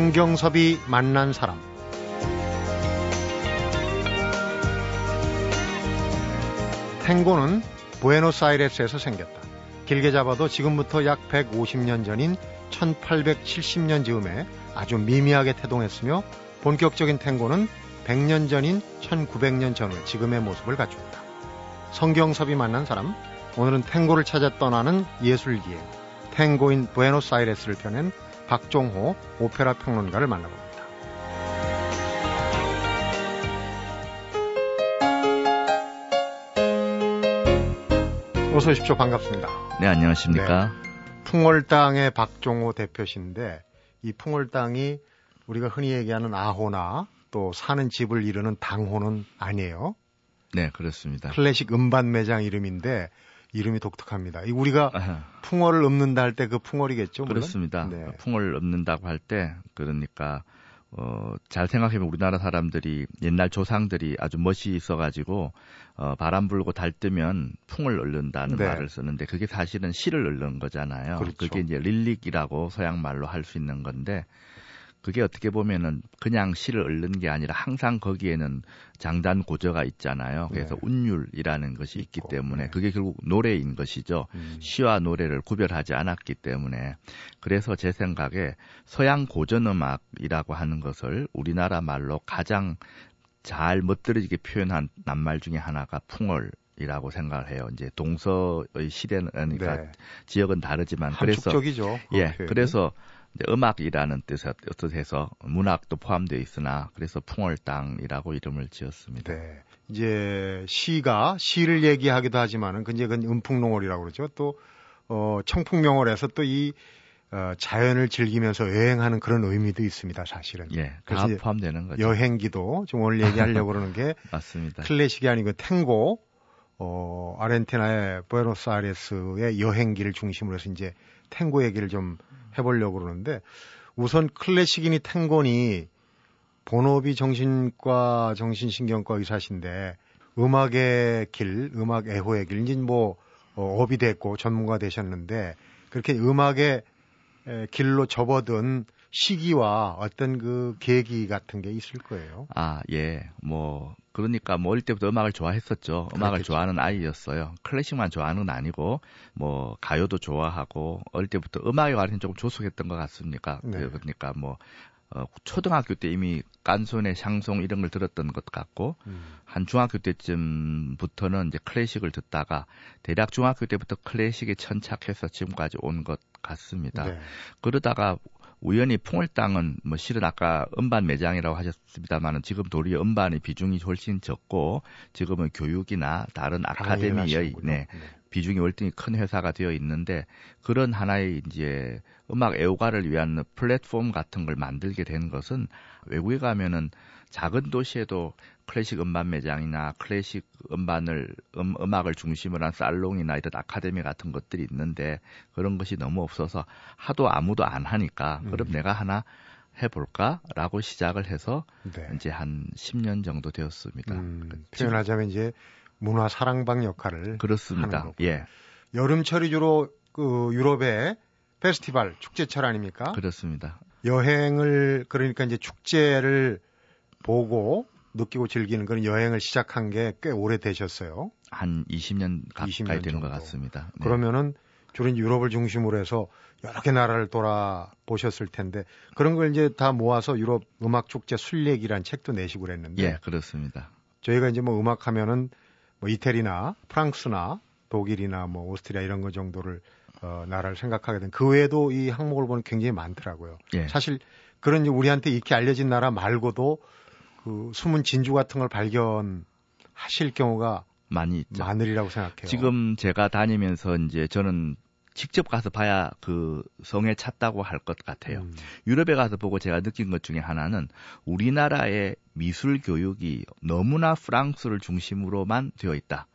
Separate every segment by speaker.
Speaker 1: 성경섭이 만난 사람 탱고는 부에노스아이레스에서 생겼다. 길게 잡아도 지금부터 약 150년 전인 1870년 즈음에 아주 미미하게 태동했으며 본격적인 탱고는 100년 전인 1900년 전후 지금의 모습을 갖췄다. 성경섭이 만난 사람, 오늘은 탱고를 찾아 떠나는 예술기행, 탱고인 부에노스아이레스를 펴낸 박종호 오페라 평론가를 만나봅니다. 어서 오십시오. 반갑습니다.
Speaker 2: 네, 안녕하십니까.
Speaker 1: 네. 풍월당의 박종호 대표신데 이 풍월당이 우리가 흔히 얘기하는 아호나 또 사는 집을 이루는 당호는 아니에요.
Speaker 2: 네, 그렇습니다.
Speaker 1: 클래식 음반 매장 이름인데 이름이 독특합니다. 우리가 풍월을 읊는다 할 때 그 풍월이겠죠?
Speaker 2: 물론? 그렇습니다. 네. 풍월 읊는다고 할 때 그러니까 어, 잘 생각해보면 우리나라 사람들이 옛날 조상들이 아주 멋이 있어가지고 어, 바람 불고 달 뜨면 풍을 읊는다는 네. 말을 쓰는데 그게 사실은 시를 읊는 거잖아요.
Speaker 1: 그렇죠.
Speaker 2: 그게 이제 릴릭이라고 서양 말로 할 수 있는 건데 그게 어떻게 보면은 그냥 시를 읊는 게 아니라 항상 거기에는 장단 고저가 있잖아요. 그래서 네. 운율이라는 것이 있기 때문에 네. 그게 결국 노래인 것이죠. 음. 시와 노래를 구별하지 않았기 때문에 그래서 제 생각에 서양 고전 음악이라고 하는 것을 우리나라 말로 가장 잘 멋들어지게 표현한 낱말 중에 하나가 풍월 이라고 생각을 해요. 이제 동서의 시대는 그러니까 네. 지역은 다르지만
Speaker 1: 그래서 적이죠
Speaker 2: 예, 그래서 음악이라는 뜻에서 뜻에서 문학도 포함되어 있으나 그래서 풍월땅이라고 이름을 지었습니다.
Speaker 1: 네. 이제 시가 시를 얘기하기도 하지만은 그 이제 그 음풍농월이라고 그러죠. 또 어, 청풍명월에서 또이 어, 자연을 즐기면서 여행하는 그런 의미도 있습니다, 사실은.
Speaker 2: 예, 다 포함되는 거죠.
Speaker 1: 여행기도 좀 오늘 얘기하려고 그러는 게
Speaker 2: 맞습니다.
Speaker 1: 클래식이 아니고 탱고, 어, 아르헨티나의 부에노스아이레스의 여행기를 중심으로 해서 이제 탱고 얘기를 좀 해보려고 그러는데 우선 클래식이니 탱고니 본업이 정신과 정신신경과 의사신데 음악의 길, 음악 애호의 길, 이제 뭐 어, 업이 됐고 전문가 되셨는데 그렇게 음악의 길로 접어든 시기와 어떤 그 계기 같은 게 있을 거예요.
Speaker 2: 아, 예. 뭐 그러니까 뭐 어릴 때부터 음악을 좋아했었죠. 음악을 그렇겠죠. 좋아하는 아이였어요. 클래식만 좋아하는 건 아니고 뭐 가요도 좋아하고 어릴 때부터 음악에 관해서 조금 조숙했던 것 같습니까? 네. 그러니까 뭐 어, 초등학교 때 이미 깐손의 샹송 이런 걸 들었던 것 같고 음. 한 중학교 때쯤부터는 이제 클래식을 듣다가 대략 중학교 때부터 클래식에 천착해서 지금까지 온 것 같습니다. 네. 그러다가 우연히 풍월땅은 뭐 실은 아까 음반 매장이라고 하셨습니다만은 지금 도리어 음반의 비중이 훨씬 적고 지금은 교육이나 다른 아카데미의 네, 네. 비중이 월등히 큰 회사가 되어 있는데 그런 하나의 이제 음악 애호가를 위한 플랫폼 같은 걸 만들게 된 것은 외국에 가면은 작은 도시에도 클래식 음반 매장이나 클래식 음반을 음, 음악을 중심으로 한 살롱이나 이런 아카데미 같은 것들이 있는데 그런 것이 너무 없어서 하도 아무도 안 하니까 음. 그럼 내가 하나 해볼까라고 시작을 해서 네. 이제 한 10년 정도 되었습니다. 음,
Speaker 1: 표현하자면 이제 문화 사랑방 역할을
Speaker 2: 그렇습니다. 예.
Speaker 1: 여름철이 주로 그 유럽의 페스티벌 축제철 아닙니까?
Speaker 2: 그렇습니다.
Speaker 1: 여행을 그러니까 이제 축제를 보고 느끼고 즐기는 그런 여행을 시작한 게 꽤 오래 되셨어요.
Speaker 2: 한 20년 가까이 20년 되는 것 같습니다.
Speaker 1: 네. 그러면은 주로 유럽을 중심으로 해서 여러 개 나라를 돌아 보셨을 텐데 그런 걸 이제 다 모아서 유럽 음악 축제 순례기란 책도 내시고 그랬는데
Speaker 2: 예, 그렇습니다.
Speaker 1: 저희가 이제 뭐 음악 하면은 뭐 이태리나 프랑스나 독일이나 뭐 오스트리아 이런 거 정도를 어, 나라를 생각하게 된 그 외에도 이 항목을 보면 굉장히 많더라고요. 예. 사실 그런 우리한테 익히 알려진 나라 말고도 그 숨은 진주 같은 걸 발견하실 경우가
Speaker 2: 많이 있죠.
Speaker 1: 많으리라고 생각해요.
Speaker 2: 지금 제가 다니면서 이제 저는 직접 가서 봐야 그 성에 찼다고 할 것 같아요. 음. 유럽에 가서 보고 제가 느낀 것 중에 하나는 우리나라의 미술 교육이 너무나 프랑스를 중심으로만 되어 있다.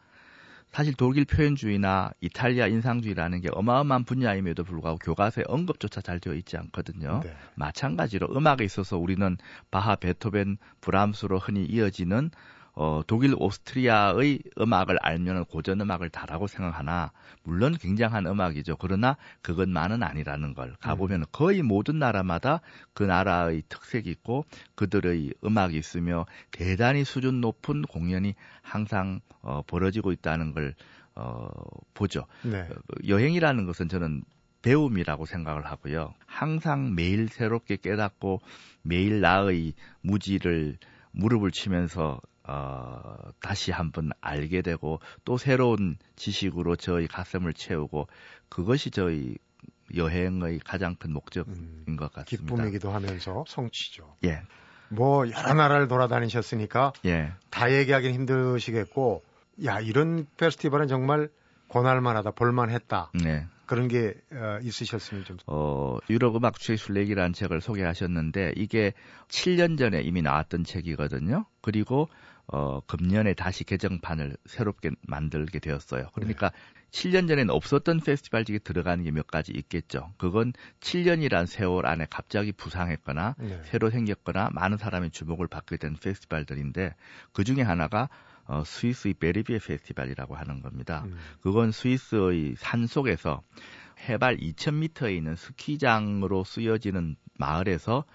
Speaker 2: 사실 독일 표현주의나 이탈리아 인상주의라는 게 어마어마한 분야임에도 불구하고 교과서에 언급조차 잘 되어 있지 않거든요. 네. 마찬가지로 음악에 있어서 우리는 바하, 베토벤, 브람스로 흔히 이어지는 어, 독일, 오스트리아의 음악을 알면 고전 음악을 다라고 생각하나 물론 굉장한 음악이죠. 그러나 그것만은 아니라는 걸 가보면 음. 거의 모든 나라마다 그 나라의 특색이 있고 그들의 음악이 있으며 대단히 수준 높은 공연이 항상 어, 벌어지고 있다는 걸 어, 보죠. 네. 어, 여행이라는 것은 저는 배움이라고 생각을 하고요. 항상 매일 새롭게 깨닫고 매일 나의 무지를 무릎을 치면서 어, 다시 한번 알게 되고 또 새로운 지식으로 저희 가슴을 채우고 그것이 저희 여행의 가장 큰 목적인 음, 것 같습니다.
Speaker 1: 기쁨이기도 하면서 성취죠. 예. 뭐 여러 나라를 돌아다니셨으니까 예. 다 얘기하기는 힘드시겠고 야 이런 페스티벌은 정말 권할만하다 볼만했다. 네. 그런 게 어, 있으셨으면 좀.
Speaker 2: 어, 유럽 음악 최술래기라는 책을 소개하셨는데 이게 7년 전에 이미 나왔던 책이거든요. 그리고 어, 금년에 다시 개정판을 새롭게 만들게 되었어요. 그러니까 네. 7년 전에는 없었던 페스티벌직에 들어가는 게 몇 가지 있겠죠. 그건 7년이란 세월 안에 갑자기 부상했거나 네. 새로 생겼거나 많은 사람의 주목을 받게 된 페스티벌들인데 그 중에 하나가 어, 스위스의 베리비에 페스티벌이라고 하는 겁니다. 음. 그건 스위스의 산 속에서 해발 2,000m에 있는 스키장으로 쓰여지는 마을에서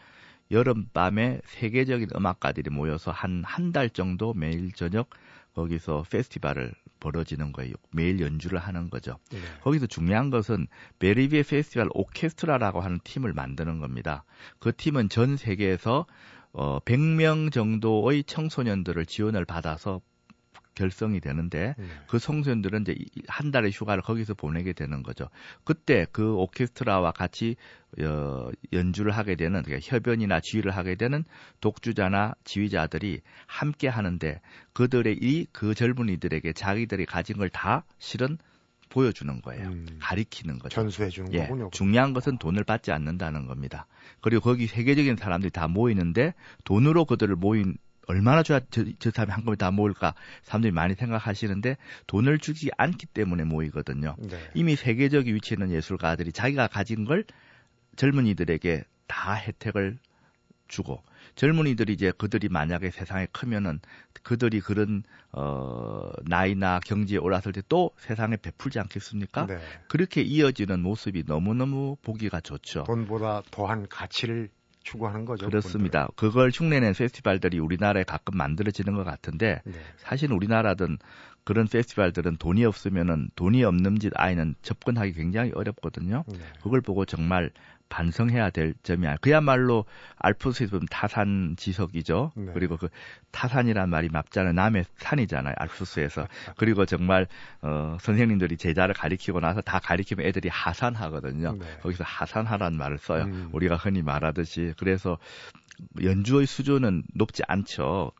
Speaker 2: 여름밤에 세계적인 음악가들이 모여서 한 한 달 정도 매일 저녁 거기서 페스티벌을 벌어지는 거예요. 매일 연주를 하는 거죠. 네. 거기서 중요한 것은 베리비에 페스티벌 오케스트라라고 하는 팀을 만드는 겁니다. 그 팀은 전 세계에서 어 100명 정도의 청소년들을 지원을 받아서 결성이 되는데 네. 그 청소년들은 이제 한 달의 휴가를 거기서 보내게 되는 거죠. 그때 그 오케스트라와 같이 어, 연주를 하게 되는 그러니까 협연이나 지휘를 하게 되는 독주자나 지휘자들이 함께 하는데 그들의 이 그 젊은이들에게 자기들이 가진 걸 다 실은 보여주는 거예요. 음, 가리키는 거죠.
Speaker 1: 전수해 주는 예, 거군요.
Speaker 2: 중요한 것은 돈을 받지 않는다는 겁니다. 그리고 거기 세계적인 사람들이 다 모이는데 돈으로 그들을 모인 얼마나 줘야 저, 저 사람이 한꺼번에 다 모일까 사람들이 많이 생각하시는데 돈을 주지 않기 때문에 모이거든요. 네. 이미 세계적인 위치에 있는 예술가들이 자기가 가진 걸 젊은이들에게 다 혜택을 주고 젊은이들이 이제 그들이 만약에 세상에 크면은 그들이 그런 어 나이나 경지에 올랐을 때 또 세상에 베풀지 않겠습니까? 네. 그렇게 이어지는 모습이 너무너무 보기가 좋죠.
Speaker 1: 돈보다 더한 가치를 추구하는 거죠.
Speaker 2: 그렇습니다. 분들. 그걸 흉내낸 페스티벌들이 우리나라에 가끔 만들어지는 것 같은데 네. 사실 우리나라든 그런 페스티벌들은 돈이 없으면은 돈이 없는 집 아이는 접근하기 굉장히 어렵거든요. 네. 그걸 보고 정말 반성해야 될 점이 야 그야말로 알프스에서 보면 타산 지석이죠. 네. 그리고 그 타산이란 말이 맞잖아요. 남의 산이잖아요. 알프스에서. 그리고 정말 어 선생님들이 제자를 가리키고 나서 다 가리키면 애들이 하산하거든요. 네. 거기서 하산하라는 말을 써요. 음. 우리가 흔히 말하듯이. 그래서 연주의 수준은 높지 않죠.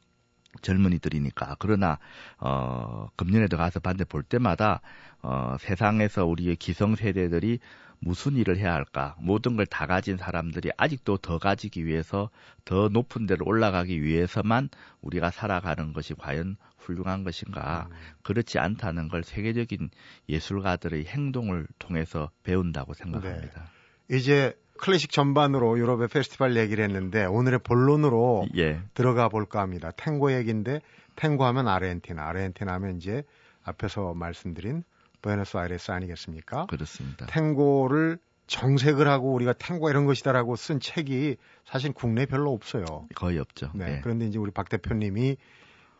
Speaker 2: 젊은이들이니까. 그러나, 어, 금년에도 가서 반대 볼 때마다, 어, 세상에서 우리의 기성세대들이 무슨 일을 해야 할까? 모든 걸 다 가진 사람들이 아직도 더 가지기 위해서 더 높은 데로 올라가기 위해서만 우리가 살아가는 것이 과연 훌륭한 것인가? 음. 그렇지 않다는 걸 세계적인 예술가들의 행동을 통해서 배운다고 생각합니다.
Speaker 1: 네. 이제 클래식 전반으로 유럽의 페스티벌 얘기를 했는데 오늘의 본론으로 예. 들어가 볼까 합니다. 탱고 얘기인데 탱고 하면 아르헨티나, 아르헨티나 하면 이제 앞에서 말씀드린 부에노스아이레스 아니겠습니까?
Speaker 2: 그렇습니다.
Speaker 1: 탱고를 정색을 하고 우리가 탱고 이런 것이다라고 쓴 책이 사실 국내에 별로 없어요.
Speaker 2: 거의 없죠.
Speaker 1: 네. 네. 그런데 이제 우리 박 대표님이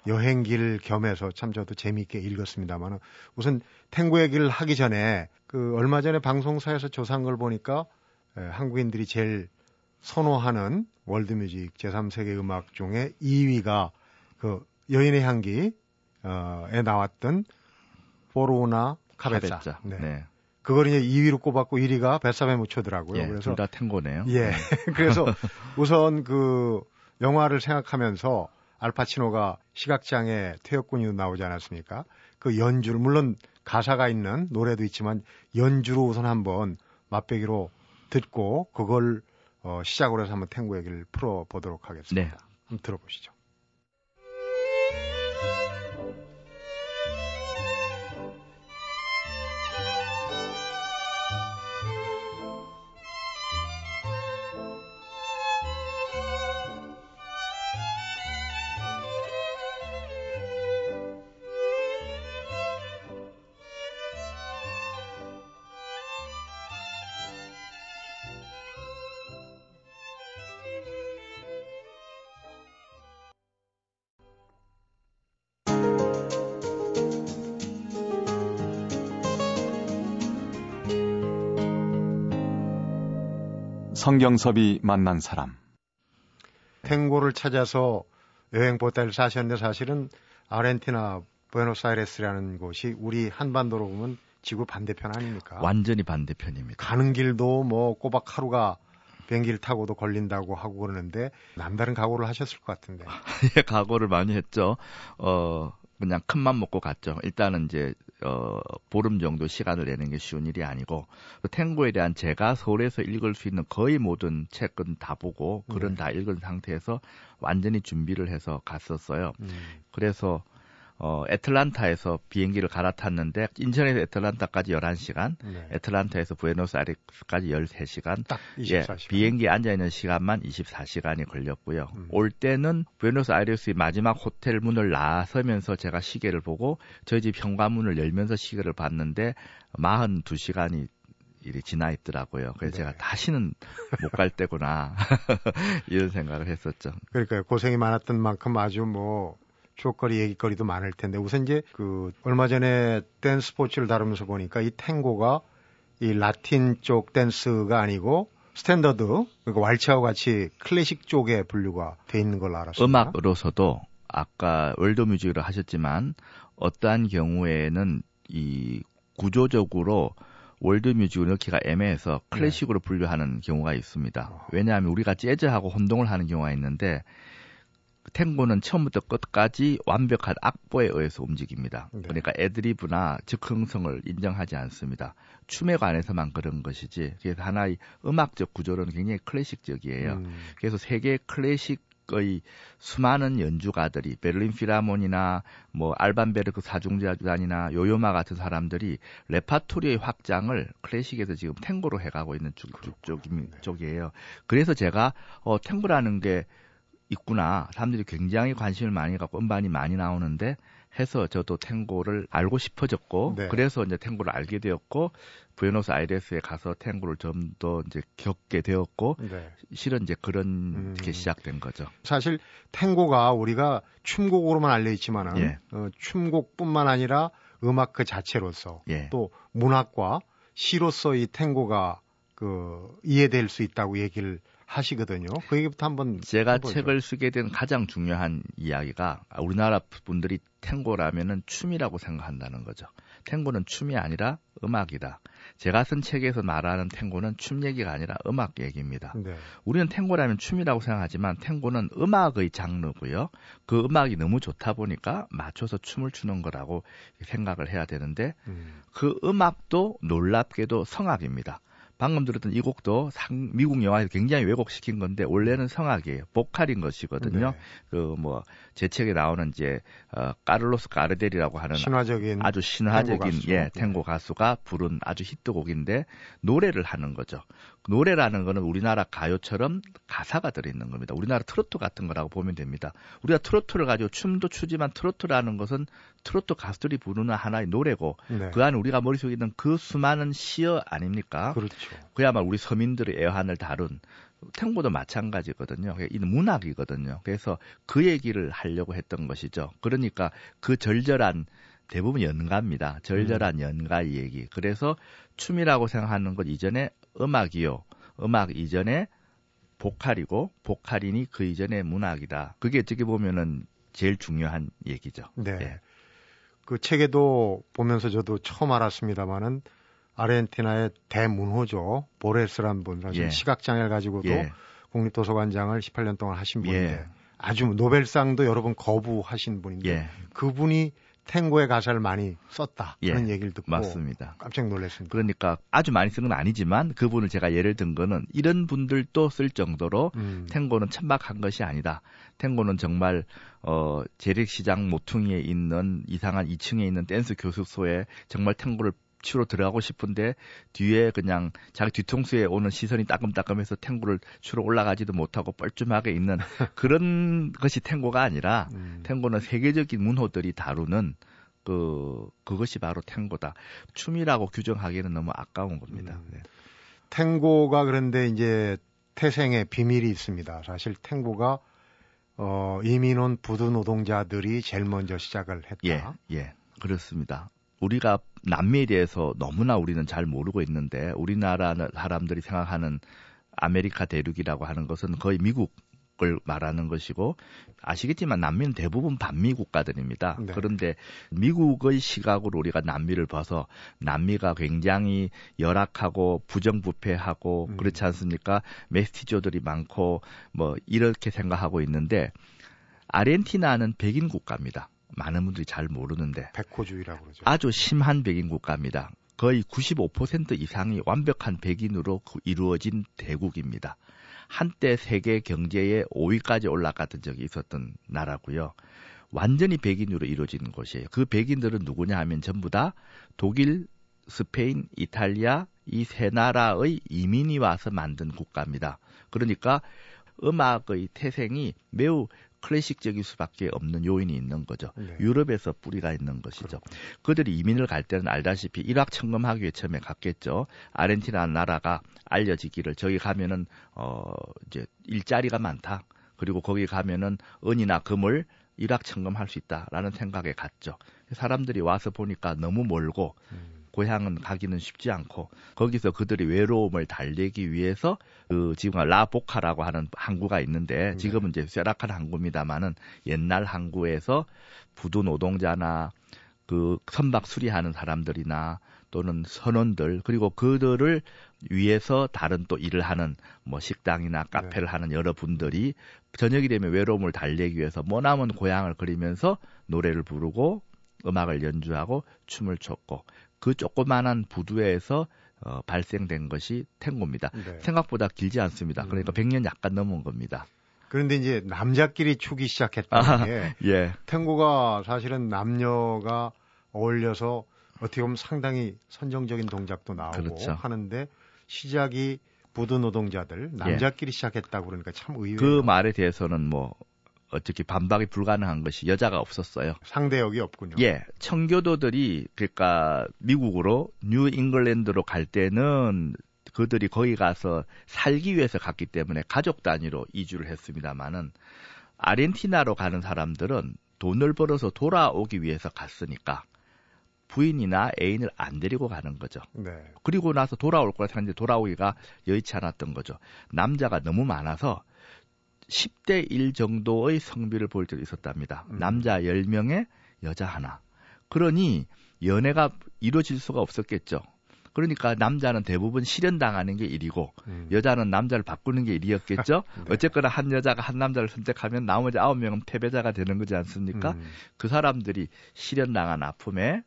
Speaker 1: 여행길 겸해서 참 저도 재미있게 읽었습니다만 우선 탱고 얘기를 하기 전에 그 얼마 전에 방송사에서 조사한 걸 보니까 에, 한국인들이 제일 선호하는 월드뮤직 제3세계 음악 중에 2위가 그 여인의 향기에 나왔던 포로나 카베자. 카베자. 네. 네. 그걸 이제 2위로 꼽았고 1위가 뱃삼에 묻혀더라고요.
Speaker 2: 예, 그래서 둘다 탱고네요.
Speaker 1: 예. 네. 그래서 우선 그 영화를 생각하면서 알파치노가 시각장애 퇴역군이 나오지 않았습니까? 그 연주를 물론 가사가 있는 노래도 있지만 연주로 우선 한번 맛배기로 듣고 그걸 어, 시작으로 해서 한번 탱고 얘기를 풀어 보도록 하겠습니다. 네. 한번 들어보시죠.
Speaker 3: 성경섭이 만난 사람.
Speaker 1: 탱고를 찾아서 여행 보따리를 사셨는데 사실은 아르헨티나 부에노스아이레스라는 곳이 우리 한반도로 보면 지구 반대편 아닙니까?
Speaker 2: 완전히 반대편입니다.
Speaker 1: 가는 길도 뭐 꼬박 하루가 비행기를 타고도 걸린다고 하고 그러는데 남다른 각오를 하셨을 것 같은데.
Speaker 2: 예, 각오를 많이 했죠. 어, 그냥 큰맘 먹고 갔죠. 일단은 이제 어 보름 정도 시간을 내는 게 쉬운 일이 아니고 탱고에 대한 제가 서울에서 읽을 수 있는 거의 모든 책은 다 보고 글은 네. 다 읽은 상태에서 완전히 준비를 해서 갔었어요. 음. 그래서 어, 애틀란타에서 비행기를 갈아탔는데 인천에서 애틀란타까지 11시간, 네. 애틀란타에서 부에노스아이레스까지 13시간.
Speaker 1: 딱 24시간.
Speaker 2: 예, 비행기 앉아 있는 시간만 24시간이 걸렸고요. 음. 올 때는 부에노스아이레스의 마지막 호텔 문을 나서면서 제가 시계를 보고 저희 집 현관문을 열면서 시계를 봤는데 42시간이 일이 지나 있더라고요. 그래서 네. 제가 다시는 못 갈 때구나 이런 생각을 했었죠.
Speaker 1: 그러니까 고생이 많았던 만큼 아주 뭐 추억거리 얘기거리도 많을 텐데 우선 이제 그 얼마 전에 댄스 스포츠를 다루면서 보니까 이 탱고가 이 라틴 쪽 댄스가 아니고 스탠더드 그러니까 왈츠하고 같이 클래식 쪽에 분류가 돼 있는 걸로 알았습니다.
Speaker 2: 음악으로서도 아까 월드뮤직으로 하셨지만 어떠한 경우에는 이 구조적으로 월드뮤직을 넣기가 애매해서 클래식으로 네. 분류하는 경우가 있습니다. 왜냐하면 우리가 재즈하고 혼동을 하는 경우가 있는데 탱고는 처음부터 끝까지 완벽한 악보에 의해서 움직입니다. 네. 그러니까 애드리브나 즉흥성을 인정하지 않습니다. 춤에 관해서만 그런 것이지. 그래서 하나의 음악적 구조로는 굉장히 클래식적이에요. 음. 그래서 세계 클래식 의 수많은 연주가들이 베를린 필하몬이나 뭐 알반베르크 사중제단이나 요요마 같은 사람들이 레파토리의 확장을 클래식에서 지금 탱고로 해가고 있는 쪽, 쪽, 네. 쪽이에요. 그래서 제가 어 탱고라는 게 있구나. 사람들이 굉장히 관심을 많이 갖고 음반이 많이 나오는데 해서 저도 탱고를 알고 싶어졌고 네. 그래서 이제 탱고를 알게 되었고 부에노스 아이레스에 가서 탱고를 좀 더 이제 겪게 되었고 네. 실은 이제 그런 음. 게 시작된 거죠.
Speaker 1: 사실 탱고가 우리가 춤곡으로만 알려 있지만은 예. 어, 춤곡뿐만 아니라 음악 그 자체로서 예. 또 문학과 시로서 이 탱고가 그 이해될 수 있다고 얘기를 하시거든요. 그 얘기부터 한번
Speaker 2: 제가
Speaker 1: 해보죠.
Speaker 2: 책을 쓰게 된 가장 중요한 이야기가 우리나라 분들이 탱고라면은 춤이라고 생각한다는 거죠. 탱고는 춤이 아니라 음악이다. 제가 쓴 책에서 말하는 탱고는 춤 얘기가 아니라 음악 얘기입니다. 네. 우리는 탱고라면 춤이라고 생각하지만 탱고는 음악의 장르고요. 그 음악이 너무 좋다 보니까 맞춰서 춤을 추는 거라고 생각을 해야 되는데 음. 그 음악도 놀랍게도 성악입니다. 방금 들었던 이 곡도 상, 미국 영화에서 굉장히 왜곡시킨 건데 원래는 성악이에요. 보컬인 것이거든요. 네. 그뭐 제 책에 나오는 이제 어, 까를로스 가르델이라고 하는
Speaker 1: 신화적인
Speaker 2: 아주 신화적인 탱고 예 탱고 가수가 부른 아주 히트곡인데 노래를 하는 거죠. 노래라는 거는 우리나라 가요처럼 가사가 들어있는 겁니다. 우리나라 트로트 같은 거라고 보면 됩니다. 우리가 트로트를 가지고 춤도 추지만 트로트라는 것은 트로트 가수들이 부르는 하나의 노래고 네. 그 안에 우리가 머릿속에 있는 그 수많은 시어 아닙니까?
Speaker 1: 그렇죠.
Speaker 2: 그야말로 우리 서민들의 애환을 다룬 탱고도 마찬가지거든요. 이 문학이거든요. 그래서 그 얘기를 하려고 했던 것이죠. 그러니까 그 절절한 대부분 연가입니다. 절절한 음. 연가 얘기. 그래서 춤이라고 생각하는 것 이전에 음악이요. 음악 이전에 보컬이고 보컬이니 그 이전에 문학이다. 그게 어떻게 보면은 제일 중요한 얘기죠.
Speaker 1: 네. 네. 그 책에도 보면서 저도 처음 알았습니다마는 아르헨티나의 대문호죠. 보르헤스란 분, 사실 예. 시각장애를 가지고도 예. 국립도서관장을 18년 동안 하신 분인데 예. 아주 노벨상도 여러 번 거부하신 분인데 예. 그분이 탱고의 가사를 많이 썼다 예, 그런 얘기를 듣고
Speaker 2: 맞습니다.
Speaker 1: 깜짝 놀랐습니다.
Speaker 2: 그러니까 아주 많이 쓰는 건 아니지만 그분을 제가 예를 든 거는 이런 분들도 쓸 정도로 음. 탱고는 천박한 것이 아니다. 탱고는 정말 어 재래시장 모퉁이에 있는 이상한 2층에 있는 댄스 교습소에 정말 탱고를 치러 들어가고 싶은데 뒤에 그냥 자기 뒤통수에 오는 시선이 따끔따끔해서 탱고를 치러 올라가지도 못하고 뻘쭘하게 있는 그런 것이 탱고가 아니라 음. 탱고는 세계적인 문호들이 다루는 그 그것이 바로 탱고다. 춤이라고 규정하기에는 너무 아까운 겁니다. 음. 네.
Speaker 1: 탱고가 그런데 이제 태생의 비밀이 있습니다. 사실 탱고가 어, 이민 온 부두 노동자들이 제일 먼저 시작을 했다.
Speaker 2: 예, 예, 그렇습니다. 우리가 남미에 대해서 너무나 우리는 잘 모르고 있는데 우리나라 사람들이 생각하는 아메리카 대륙이라고 하는 것은 거의 미국 을 말하는 것이고 아시겠지만 남미는 대부분 반미 국가들입니다. 네. 그런데 미국의 시각으로 우리가 남미를 봐서 남미가 굉장히 열악하고 부정부패하고 음. 그렇지 않습니까? 메스티조들이 많고 뭐 이렇게 생각하고 있는데 아르헨티나는 백인 국가입니다. 많은 분들이 잘 모르는데
Speaker 1: 백호주의라고 그러죠.
Speaker 2: 아주 심한 백인 국가입니다. 거의 95% 이상이 완벽한 백인으로 이루어진 대국입니다. 한때 세계 경제의 5위까지 올라갔던 적이 있었던 나라고요. 완전히 백인으로 이루어진 곳이에요. 그 백인들은 누구냐 하면 전부 다 독일, 스페인, 이탈리아 이 세 나라의 이민이 와서 만든 국가입니다. 그러니까 음악의 태생이 매우 클래식적일 수밖에 없는 요인이 있는 거죠. 네. 유럽에서 뿌리가 있는 것이죠. 그렇군요. 그들이 이민을 갈 때는 알다시피 일확천금하기 위해 처음에 갔겠죠. 아르헨티나 나라가 알려지기를 저기 가면은 어 이제 일자리가 많다. 그리고 거기 가면은 은이나 금을 일확천금할 수 있다라는 생각에 갔죠. 사람들이 와서 보니까 너무 멀고 음. 고향은 가기는 쉽지 않고 거기서 그들이 외로움을 달래기 위해서 그 지금 라보카라고 하는 항구가 있는데 네. 지금은 이제 쇠락한 항구입니다만은 옛날 항구에서 부두 노동자나 그 선박 수리하는 사람들이나 또는 선원들 그리고 그들을 위해서 다른 또 일을 하는 뭐 식당이나 카페를 네. 하는 여러분들이 저녁이 되면 외로움을 달래기 위해서 머나먼 고향을 그리면서 노래를 부르고 음악을 연주하고 춤을 췄고 그 조그만한 부두에서 어, 발생된 것이 탱고입니다. 네. 생각보다 길지 않습니다. 그러니까 음. 100년 약간 넘은 겁니다.
Speaker 1: 그런데 이제 남자끼리 추기 시작했다는 게 예. 탱고가 사실은 남녀가 어울려서 어떻게 보면 상당히 선정적인 동작도 나오고 그렇죠. 하는데 시작이 부두 노동자들 남자끼리 예. 시작했다고 그러니까 참 의외예요.
Speaker 2: 그 말에 대해서는 뭐 어떻게 반박이 불가능한 것이 여자가 없었어요.
Speaker 1: 상대역이 없군요.
Speaker 2: 예. 청교도들이 그러니까 미국으로 뉴 잉글랜드로 갈 때는 그들이 거기 가서 살기 위해서 갔기 때문에 가족 단위로 이주를 했습니다마는 아르헨티나로 가는 사람들은 돈을 벌어서 돌아오기 위해서 갔으니까 부인이나 애인을 안 데리고 가는 거죠. 네. 그리고 나서 돌아올 거라 생각했는데 돌아오기가 여의치 않았던 거죠. 남자가 너무 많아서 10대 1 정도의 성비를 볼 때도 있었답니다. 음. 남자 10명에 여자 하나. 그러니 연애가 이루어질 수가 없었겠죠. 그러니까 남자는 대부분 실현당하는 게 일이고 음. 여자는 남자를 바꾸는 게 일이었겠죠. 네. 어쨌거나 한 여자가 한 남자를 선택하면 나머지 아홉 명은 패배자가 되는 거지 않습니까? 음. 그 사람들이 실현당한 아픔에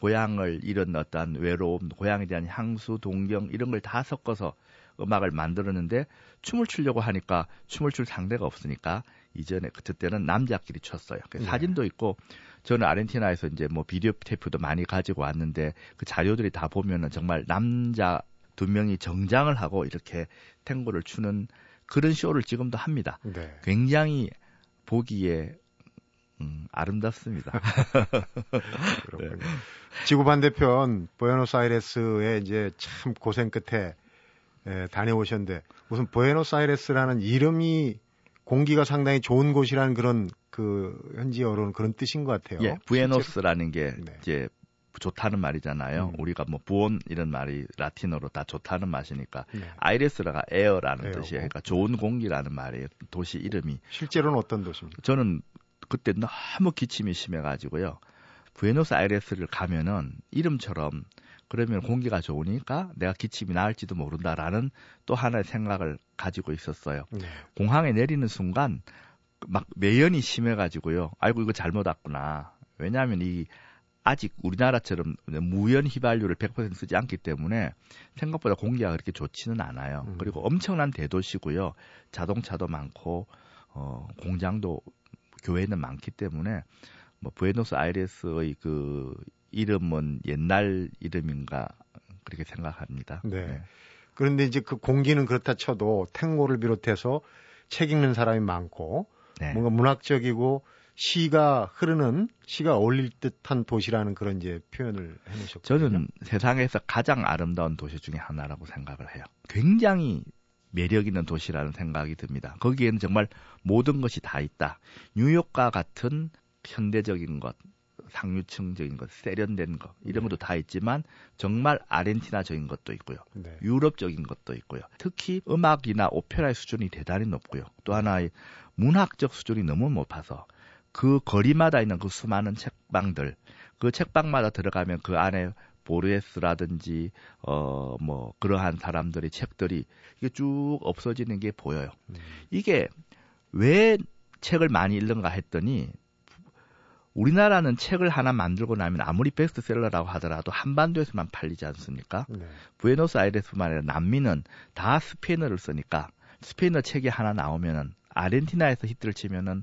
Speaker 2: 고향을 잃은 어떤 외로움, 고향에 대한 향수, 동경 이런 걸 다 섞어서 음악을 만들었는데 춤을 추려고 하니까 춤을 출 상대가 없으니까 이전에 그때는 남자끼리 췄어요. 그 네. 사진도 있고 저는 아르헨티나에서 이제 뭐 비디오 테이프도 많이 가지고 왔는데 그 자료들이 다 보면은 정말 남자 두 명이 정장을 하고 이렇게 탱고를 추는 그런 쇼를 지금도 합니다. 네. 굉장히 보기에 음, 아름답습니다.
Speaker 1: 그렇군요. 네. 지구 반대편 보에노스아이레스에 이제 참 고생 끝에 예, 다녀오셨는데 무슨 부에노스아이레스라는 이름이 공기가 상당히 좋은 곳이라는 그런 그 현지어로는 그런 뜻인 것 같아요.
Speaker 2: 예, 부에노스라는 게 네. 이제 좋다는 말이잖아요. 음. 우리가 뭐 부온 이런 말이 라틴어로 다 좋다는 맛이니까 네. 아이레스라가 에어라는 에어고. 뜻이에요. 그러니까 좋은 공기라는 말이에요. 도시 이름이.
Speaker 1: 실제로는 어떤 도시입니까?
Speaker 2: 저는 그때 너무 기침이 심해가지고요. 부에노스아이레스를 가면은 이름처럼 그러면 공기가 좋으니까 내가 기침이 나을지도 모른다라는 또 하나의 생각을 가지고 있었어요. 네. 공항에 내리는 순간 막 매연이 심해가지고요. 아이고 이거 잘못 왔구나. 왜냐하면 이 아직 우리나라처럼 무연 휘발유를 100% 쓰지 않기 때문에 생각보다 공기가 그렇게 좋지는 않아요. 음. 그리고 엄청난 대도시고요. 자동차도 많고 어 공장도 교회는 많기 때문에 뭐 부에노스 아이레스의 그 이름은 옛날 이름인가 그렇게 생각합니다.
Speaker 1: 네. 네. 그런데 이제 그 공기는 그렇다 쳐도 탱고를 비롯해서 책 읽는 사람이 많고 네. 뭔가 문학적이고 시가 흐르는 시가 어울릴 듯한 도시라는 그런 이제 표현을 해놓으셨고
Speaker 2: 저는 세상에서 가장 아름다운 도시 중에 하나라고 생각을 해요. 굉장히 매력 있는 도시라는 생각이 듭니다. 거기에는 정말 모든 것이 다 있다. 뉴욕과 같은 현대적인 것, 상류층적인 것, 세련된 것 이런 것도 다 있지만 정말 아르헨티나적인 것도 있고요.
Speaker 1: 네.
Speaker 2: 유럽적인 것도 있고요. 특히 음악이나 오페라의 수준이 대단히 높고요. 또 하나의 문학적 수준이 너무 높아서 그 거리마다 있는 그 수많은 책방들, 그 책방마다 들어가면 그 안에 보르에스라든지 어 뭐 그러한 사람들의 책들이 이게 쭉 없어지는 게 보여요.
Speaker 1: 음.
Speaker 2: 이게 왜 책을 많이 읽는가 했더니 우리나라는 책을 하나 만들고 나면 아무리 베스트셀러라고 하더라도 한반도에서만 팔리지 않습니까?
Speaker 1: 네.
Speaker 2: 부에노스아이레스만 아니라 남미는 다 스페인어를 쓰니까 스페인어 책이 하나 나오면은 아르헨티나에서 히트를 치면은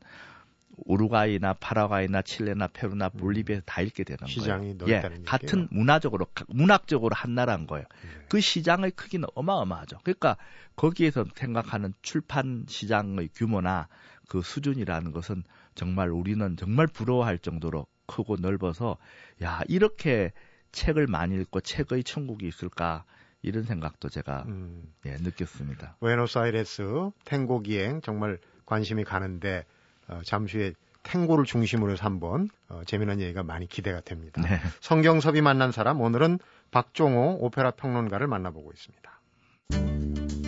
Speaker 2: 우루과이나 파라과이나 칠레나 페루나 볼리비아에서 다 읽게 되는
Speaker 1: 시장이
Speaker 2: 거예요. 예. 같은 문화적으로 문학적으로 한 나라인 거예요.
Speaker 1: 네.
Speaker 2: 그 시장의 크기는 어마어마하죠. 그러니까 거기에서 생각하는 출판 시장의 규모나 그 수준이라는 것은 정말 우리는 정말 부러워할 정도로 크고 넓어서 야 이렇게 책을 많이 읽고 책의 천국이 있을까 이런 생각도 제가
Speaker 1: 음.
Speaker 2: 예, 느꼈습니다.
Speaker 1: 부에노스아이레스 탱고 기행 정말 관심이 가는데 어, 잠시 후에 탱고를 중심으로 해서 한번 어, 재미난 얘기가 많이 기대가 됩니다.
Speaker 2: 네.
Speaker 1: 성경섭이 만난 사람 오늘은 박종호 오페라 평론가를 만나보고 있습니다.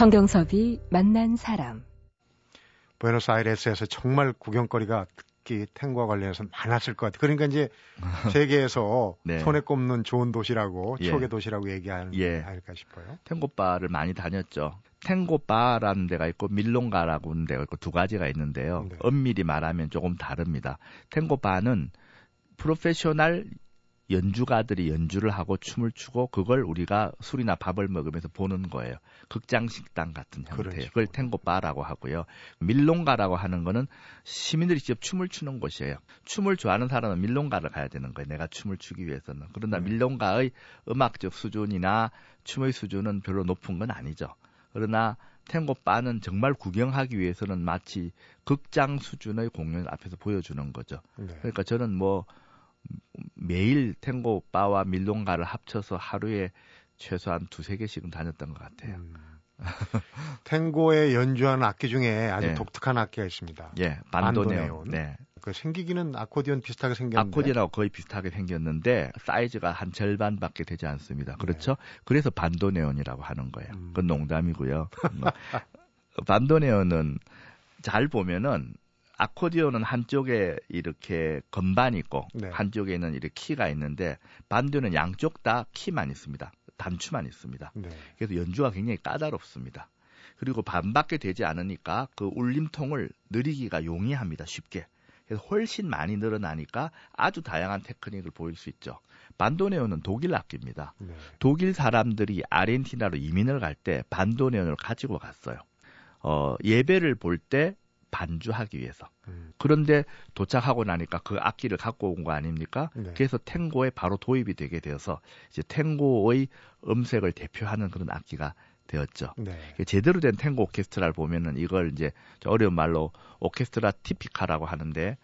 Speaker 4: 성경섭이 만난 사람.
Speaker 1: 부에노스아이레스에서 정말 구경거리가 특히 탱고와 관련해서 많았을 것 같아요. 그러니까 이제 세계에서
Speaker 2: 네.
Speaker 1: 손에 꼽는 좋은 도시라고
Speaker 2: 예.
Speaker 1: 추억의 도시라고 얘기하는
Speaker 2: 예.
Speaker 1: 아닐까 싶어요.
Speaker 2: 탱고바를 많이 다녔죠. 탱고바라는 데가 있고 밀롱가라고 하는 데가 있고 두 가지가 있는데요.
Speaker 1: 네.
Speaker 2: 엄밀히 말하면 조금 다릅니다. 탱고바는 프로페셔널 연주가들이 연주를 하고 춤을 추고 그걸 우리가 술이나 밥을 먹으면서 보는 거예요. 극장 식당 같은
Speaker 1: 그런
Speaker 2: 형태.
Speaker 1: 식으로.
Speaker 2: 그걸 탱고바라고 하고요. 밀롱가라고 하는 거는 시민들이 직접 춤을 추는 곳이에요. 춤을 좋아하는 사람은 밀롱가를 가야 되는 거예요. 내가 춤을 추기 위해서는. 그러나
Speaker 1: 네.
Speaker 2: 밀롱가의 음악적 수준이나 춤의 수준은 별로 높은 건 아니죠. 그러나 탱고 바는 정말 구경하기 위해서는 마치 극장 수준의 공연 앞에서 보여주는 거죠.
Speaker 1: 네.
Speaker 2: 그러니까 저는 뭐 매일 탱고 바와 밀롱가를 합쳐서 하루에 최소한 두세 개씩은 다녔던 것 같아요.
Speaker 1: 음. 탱고에 연주하는 악기 중에 아주
Speaker 2: 예.
Speaker 1: 독특한 악기가 있습니다.
Speaker 2: 예, 반도네온.
Speaker 1: 반도네온.
Speaker 2: 네.
Speaker 1: 그 생기기는 아코디언 비슷하게 생겼는데
Speaker 2: 아코디언하고 거의 비슷하게 생겼는데 사이즈가 한 절반밖에 되지 않습니다. 그렇죠? 그래서 반도네온이라고 하는 거예요.
Speaker 1: 네. 음.
Speaker 2: 그건 농담이고요. 뭐, 반도네온은 잘 보면은 아코디언은 한쪽에 이렇게 건반이 있고
Speaker 1: 네.
Speaker 2: 한쪽에는 이렇게 키가 있는데 반도는 양쪽 다 키만 있습니다. 단추만 있습니다.
Speaker 1: 네.
Speaker 2: 그래서 연주가 굉장히 까다롭습니다. 그리고 반밖에 되지 않으니까 그 울림통을 느리기가 용이합니다. 쉽게. 그래서 훨씬 많이 늘어나니까 아주 다양한 테크닉을 보일 수 있죠. 반도네온은 독일 악기입니다.
Speaker 1: 네.
Speaker 2: 독일 사람들이 아르헨티나로 이민을 갈 때 반도네온을 가지고 갔어요. 어, 예배를 볼 때 반주하기 위해서.
Speaker 1: 음.
Speaker 2: 그런데 도착하고 나니까 그 악기를 갖고 온 거 아닙니까?
Speaker 1: 네.
Speaker 2: 그래서 탱고에 바로 도입이 되게 되어서 이제 탱고의 음색을 대표하는 그런 악기가 되었죠.
Speaker 1: 네.
Speaker 2: 제대로 된 탱고 오케스트라를 보면은 이걸 이제 좀 어려운 말로 오케스트라 티피카라고 하는데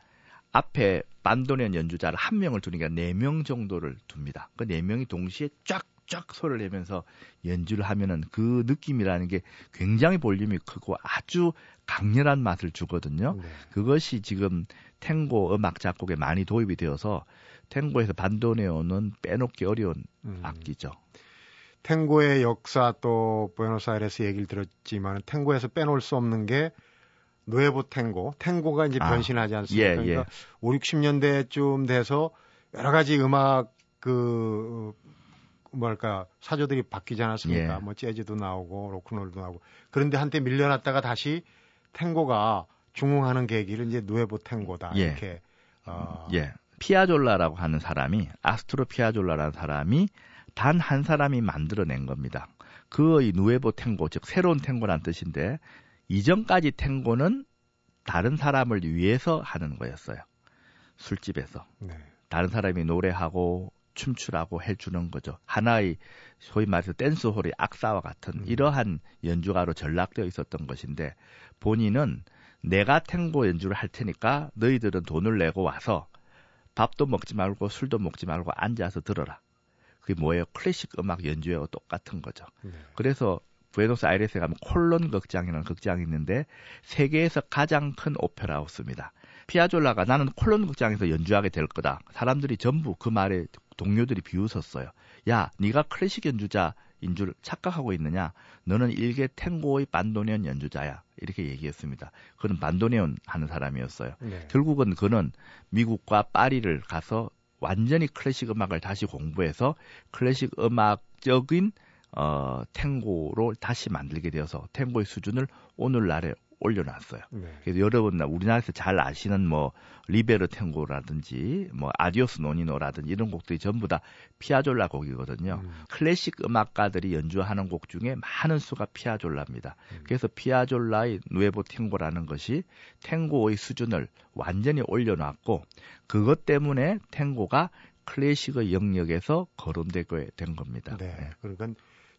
Speaker 2: 앞에 반도네온 연주자를 한 명을 두니까 네 명 정도를 둡니다. 그 네 명이 동시에 쫙 쫙 소리를 내면서 연주를 하면은 그 느낌이라는 게 굉장히 볼륨이 크고 아주 강렬한 맛을 주거든요.
Speaker 1: 네.
Speaker 2: 그것이 지금 탱고 음악 작곡에 많이 도입이 되어서 탱고에서 반도네온은 빼놓기 어려운
Speaker 1: 음.
Speaker 2: 악기죠.
Speaker 1: 탱고의 역사 또 부에노스아이레스 얘기를 들었지만 탱고에서 빼놓을 수 없는 게 누에보 탱고, 탱고가 이제
Speaker 2: 아,
Speaker 1: 변신하지 않습니까?
Speaker 2: 예,
Speaker 1: 그러니까
Speaker 2: 예.
Speaker 1: 5, 60년대쯤 돼서 여러 가지 음악 그 뭐랄까 사조들이 바뀌지 않았습니까?
Speaker 2: 예.
Speaker 1: 뭐 재즈도 나오고 로큰롤도 나오고 그런데 한때 밀려났다가 다시 탱고가 중흥하는 계기를 이제 누에보 탱고다
Speaker 2: 예.
Speaker 1: 이렇게 어,
Speaker 2: 예. 피아졸라라고 하는 사람이 아스트로 피아졸라라는 사람이 단 한 사람이 만들어낸 겁니다. 그의 누에보 탱고 즉 새로운 탱고란 뜻인데 이전까지 탱고는 다른 사람을 위해서 하는 거였어요. 술집에서
Speaker 1: 네.
Speaker 2: 다른 사람이 노래하고 춤추라고 해주는 거죠. 하나의 소위 말해서 댄스홀의 악사와 같은
Speaker 1: 음.
Speaker 2: 이러한 연주가로 전락되어 있었던 것인데 본인은 내가 탱고 연주를 할 테니까 너희들은 돈을 내고 와서 밥도 먹지 말고 술도 먹지 말고 앉아서 들어라. 그게 뭐예요? 클래식 음악 연주회와 똑같은 거죠.
Speaker 1: 네.
Speaker 2: 그래서 부에노스 아이레스에 가면 콜론 극장이라는 극장이 있는데 세계에서 가장 큰 오페라 하우스입니다. 피아졸라가 나는 콜론 극장에서 연주하게 될 거다. 사람들이 전부 그 말에 동료들이 비웃었어요. 야, 네가 클래식 연주자 인 줄 착각하고 있느냐? 너는 일개 탱고의 반도네온 연주자야. 이렇게 얘기했습니다. 그는 반도네온 하는 사람이었어요. 네. 결국은 그는 미국과 파리를 가서 완전히 클래식 음악을 다시 공부해서 클래식 음악적인 어, 탱고로 다시 만들게 되어서 탱고의 수준을 오늘날에 올려놨어요. 네. 그래서 여러분 우리나라에서 잘 아시는 뭐 리베르탱고라든지 뭐 아디오스 노니노라든지 이런 곡들이 전부 다 피아졸라 곡이거든요. 음. 클래식 음악가들이 연주하는 곡 중에 많은 수가 피아졸라입니다. 음. 그래서 피아졸라의 누에보 탱고라는 것이 탱고의 수준을 완전히 올려놨고 그것 때문에 탱고가 클래식의 영역에서 거론되게 된 겁니다.
Speaker 1: 네. 네. 그러니까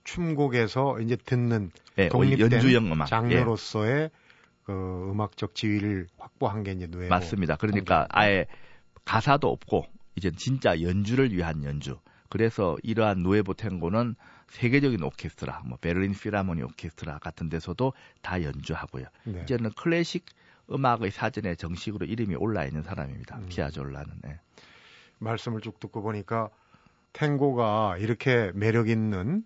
Speaker 1: 춤곡에서 이제 듣는 네, 독립된 연주형 음악 장르로서의 예. 그 음악적 지위를 확보한 게 이제 누에
Speaker 2: 맞습니다. 그러니까 아예 가사도 없고 이제 진짜 연주를 위한 연주. 그래서 이러한 누에보 탱고는 세계적인 오케스트라, 뭐 베를린 필하모니 오케스트라 같은 데서도 다 연주하고요. 네. 이제는 클래식 음악의 사전에 정식으로 이름이 올라 있는 사람입니다. 음. 피아졸라는. 네.
Speaker 1: 말씀을 쭉 듣고 보니까 탱고가 이렇게 매력 있는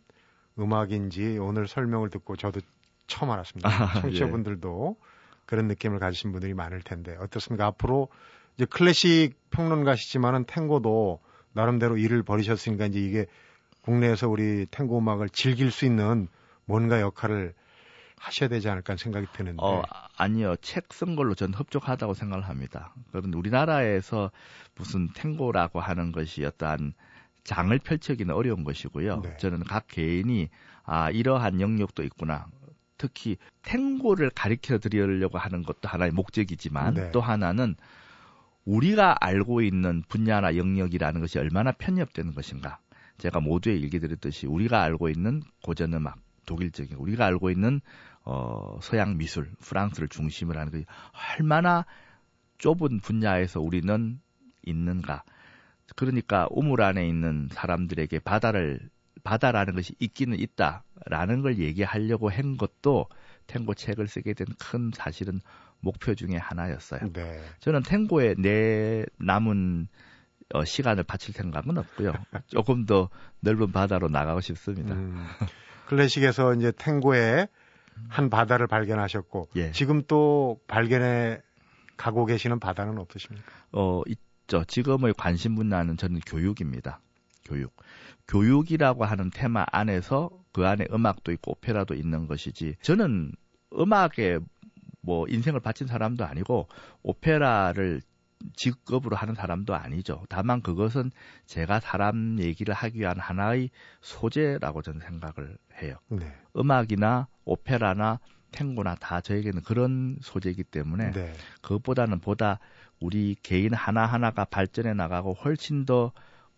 Speaker 1: 음악인지 오늘 설명을 듣고 저도 처음 알았습니다. 아, 청취자분들도 예. 그런 느낌을 가지신 분들이 많을 텐데 어떻습니까? 앞으로 이제 클래식 평론가시지만은 탱고도 나름대로 일을 벌이셨으니까 이제 이게 국내에서 우리 탱고 음악을 즐길 수 있는 뭔가 역할을 하셔야 되지 않을까 생각이 드는데.
Speaker 2: 어, 아니요. 책 쓴 걸로 전 흡족하다고 생각을 합니다. 그런데 우리나라에서 무슨 탱고라고 하는 것이 어떠한 장을 펼치기는 어려운 것이고요. 네. 저는 각 개인이 아 이러한 영역도 있구나. 특히 탱고를 가르쳐 드리려고 하는 것도 하나의 목적이지만 네. 또 하나는 우리가 알고 있는 분야나 영역이라는 것이 얼마나 편협되는 것인가. 제가 모두에 일기 드렸듯이 우리가 알고 있는 고전 음악, 독일적인 우리가 알고 있는 어 서양 미술, 프랑스를 중심으로 하는 것이 얼마나 좁은 분야에서 우리는 있는가. 그러니까 우물 안에 있는 사람들에게 바다를 바다라는 것이 있기는 있다라는 걸 얘기하려고 한 것도 탱고 책을 쓰게 된 큰 사실은 목표 중에 하나였어요. 네. 저는 탱고에 내 남은 어, 시간을 바칠 생각은 없고요. 조금 더 넓은 바다로 나가고 싶습니다. 음,
Speaker 1: 클래식에서 이제 탱고에 한 바다를 발견하셨고 예. 지금 또 발견해 가고 계시는 바다는 어떠십니까?
Speaker 2: 어, 있죠. 지금의 관심 분야는 저는 교육입니다. 교육. 교육이라고 하는 테마 안에서 그 안에 음악도 있고 오페라도 있는 것이지. 저는 음악에 뭐 인생을 바친 사람도 아니고 오페라를 직업으로 하는 사람도 아니죠. 다만 그것은 제가 사람 얘기를 하기 위한 하나의 소재라고 저는 생각을 해요. 네. 음악이나 오페라나 탱고나 다 저에게는 그런 소재이기 때문에 네. 그것보다는 보다 우리 개인 하나하나가 발전해 나가고 훨씬 더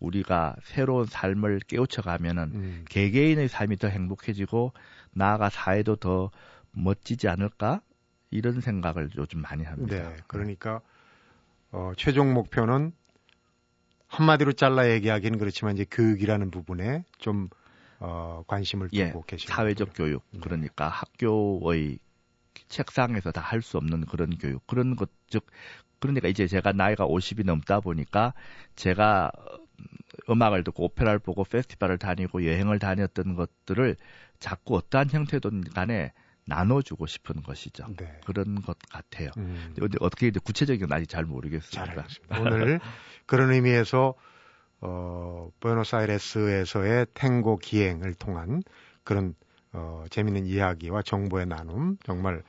Speaker 2: 우리가 새로운 삶을 깨우쳐 가면은 음. 개개인의 삶이 더 행복해지고 나아가 사회도 더 멋지지 않을까 이런 생각을 요즘 많이 합니다.
Speaker 1: 네, 그러니까 어, 최종 목표는 한마디로 잘라 얘기하기는 그렇지만 이제 교육이라는 부분에 좀 어, 관심을 예, 두고 예, 계시는
Speaker 2: 사회적 거군요. 교육 네. 그러니까 학교의 책상에서 다 할 수 없는 그런 교육 그런 것 즉 그러니까 이제 제가 나이가 50이 넘다 보니까 제가 음악을 듣고 오페라를 보고 페스티벌을 다니고 여행을 다녔던 것들을 자꾸 어떠한 형태든 간에 나눠주고 싶은 것이죠. 네. 그런 것 같아요. 음. 근데 어떻게 구체적인 건 아직 잘 모르겠습니다.
Speaker 1: 잘 오늘 그런 의미에서 어, 부에노스아이레스에서의 탱고 기행을 통한 그런 어, 재밌는 이야기와 정보의 나눔 정말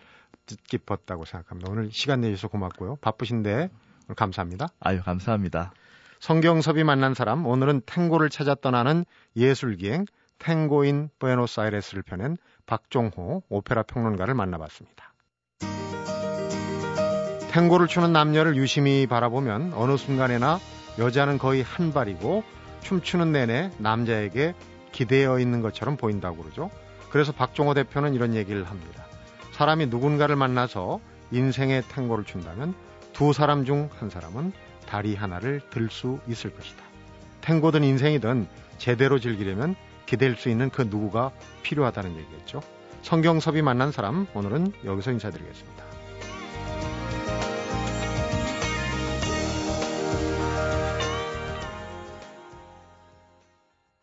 Speaker 1: 뜻깊었다고 생각합니다. 오늘 시간 내주셔서 고맙고요. 바쁘신데 오늘 감사합니다.
Speaker 2: 아유 감사합니다.
Speaker 1: 성경섭이 만난 사람 오늘은 탱고를 찾아 떠나는 예술기행 탱고인 부에노스아이레스를 펴낸 박종호 오페라 평론가를 만나봤습니다. 탱고를 추는 남녀를 유심히 바라보면 어느 순간에나 여자는 거의 한 발이고 춤추는 내내 남자에게 기대어 있는 것처럼 보인다고 그러죠. 그래서 박종호 대표는 이런 얘기를 합니다. 사람이 누군가를 만나서 인생의 탱고를 춘다면 두 사람 중 한 사람은 다리 하나를 들 수 있을 것이다. 탱고든 인생이든 제대로 즐기려면 기댈 수 있는 그 누구가 필요하다는 얘기겠죠. 성경섭이 만난 사람 오늘은 여기서 인사드리겠습니다.